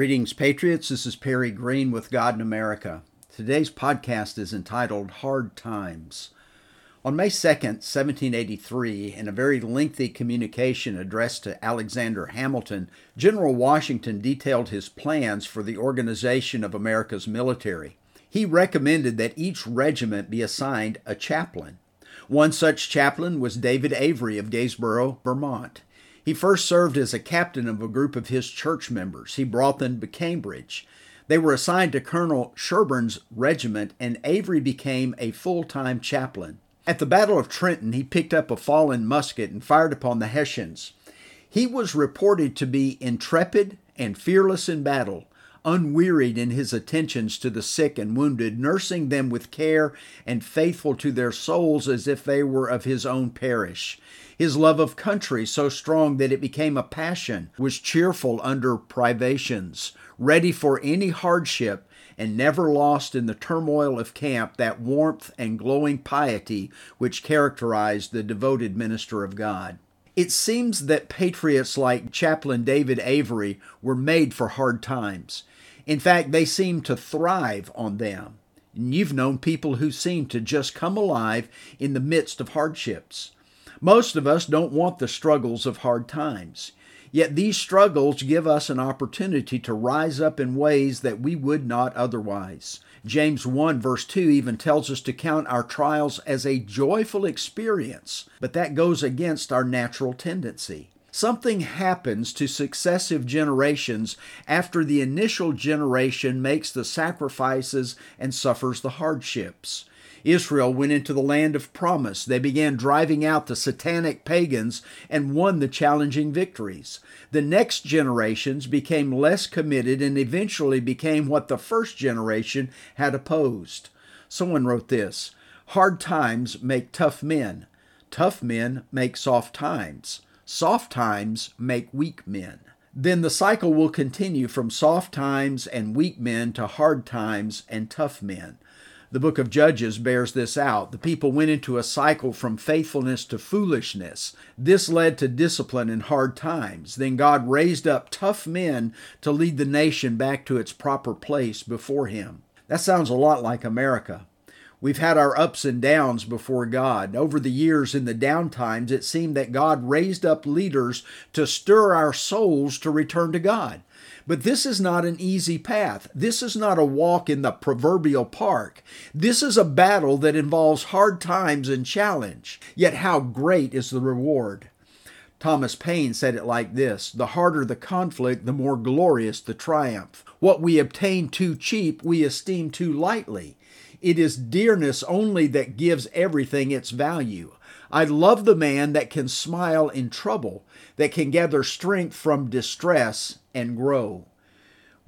Greetings, Patriots. This is Perry Green with God in America. Today's podcast is entitled Hard Times. On May 2nd, 1783, in a very lengthy communication addressed to Alexander Hamilton, General Washington detailed his plans for the organization of America's military. He recommended that each regiment be assigned a chaplain. One such chaplain was David Avery of Gaysboro, Vermont. He first served as a captain of a group of his church members. He brought them to Cambridge. They were assigned to Colonel Sherburne's regiment, and Avery became a full time chaplain. At the Battle of Trenton, he picked up a fallen musket and fired upon the Hessians. He was reported to be intrepid and fearless in battle, unwearied in his attentions to the sick and wounded, nursing them with care and faithful to their souls as if they were of his own parish. His love of country, so strong that it became a passion, was cheerful under privations, ready for any hardship, and never lost in the turmoil of camp that warmth and glowing piety which characterized the devoted minister of God. It seems that patriots like Chaplain David Avery were made for hard times. In fact, they seem to thrive on them. And you've known people who seem to just come alive in the midst of hardships. Most of us don't want the struggles of hard times. Yet these struggles give us an opportunity to rise up in ways that we would not otherwise. James 1 verse 2 even tells us to count our trials as a joyful experience, but that goes against our natural tendency. Something happens to successive generations after the initial generation makes the sacrifices and suffers the hardships. Israel went into the land of promise. They began driving out the satanic pagans and won the challenging victories. The next generations became less committed and eventually became what the first generation had opposed. Someone wrote this Hard times make tough men, tough men make soft times, soft times make weak men then the cycle will continue from soft times and weak men to hard times and tough men. The book of Judges bears this out. The people went into a cycle from faithfulness to foolishness. This led to discipline and hard times. Then God raised up tough men to lead the nation back to its proper place before Him. That sounds a lot like America. We've had our ups and downs before God. Over the years, in the down times, it seemed that God raised up leaders to stir our souls to return to God. But this is not an easy path. This is not a walk in the proverbial park. This is a battle that involves hard times and challenge. Yet, how great is the reward! Thomas Paine said it like this The harder the conflict, the more glorious the triumph. What we obtain too cheap, we esteem too lightly. It is dearness only that gives everything its value. I love the man that can smile in trouble, that can gather strength from distress and grow.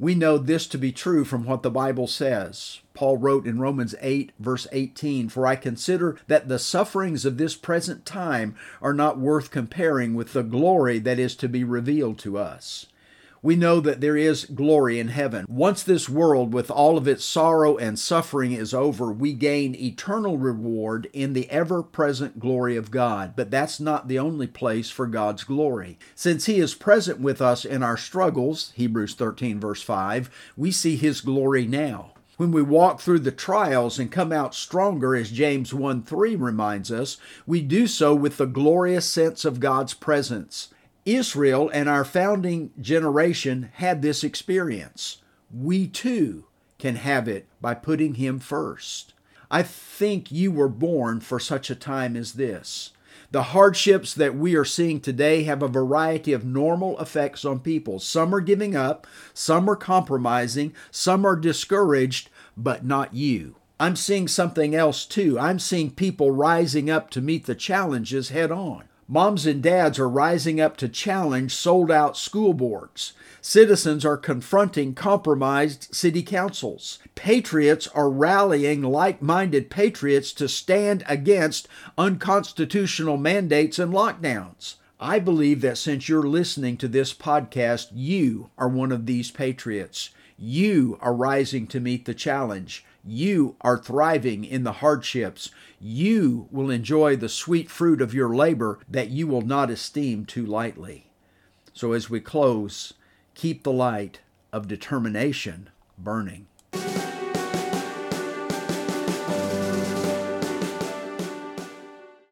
We know this to be true from what the Bible says. Paul wrote in Romans 8, verse 18 For I consider that the sufferings of this present time are not worth comparing with the glory that is to be revealed to us we know that there is glory in heaven. Once this world, with all of its sorrow and suffering, is over, we gain eternal reward in the ever present glory of God. But that's not the only place for God's glory. Since He is present with us in our struggles, Hebrews 13, verse 5, we see His glory now. When we walk through the trials and come out stronger, as James 1 3 reminds us, we do so with the glorious sense of God's presence. Israel and our founding generation had this experience. We too can have it by putting Him first. I think you were born for such a time as this. The hardships that we are seeing today have a variety of normal effects on people. Some are giving up, some are compromising, some are discouraged, but not you. I'm seeing something else too. I'm seeing people rising up to meet the challenges head on. Moms and dads are rising up to challenge sold out school boards. Citizens are confronting compromised city councils. Patriots are rallying like minded patriots to stand against unconstitutional mandates and lockdowns. I believe that since you're listening to this podcast, you are one of these patriots. You are rising to meet the challenge. You are thriving in the hardships. You will enjoy the sweet fruit of your labor that you will not esteem too lightly. So, as we close, keep the light, of determination burning.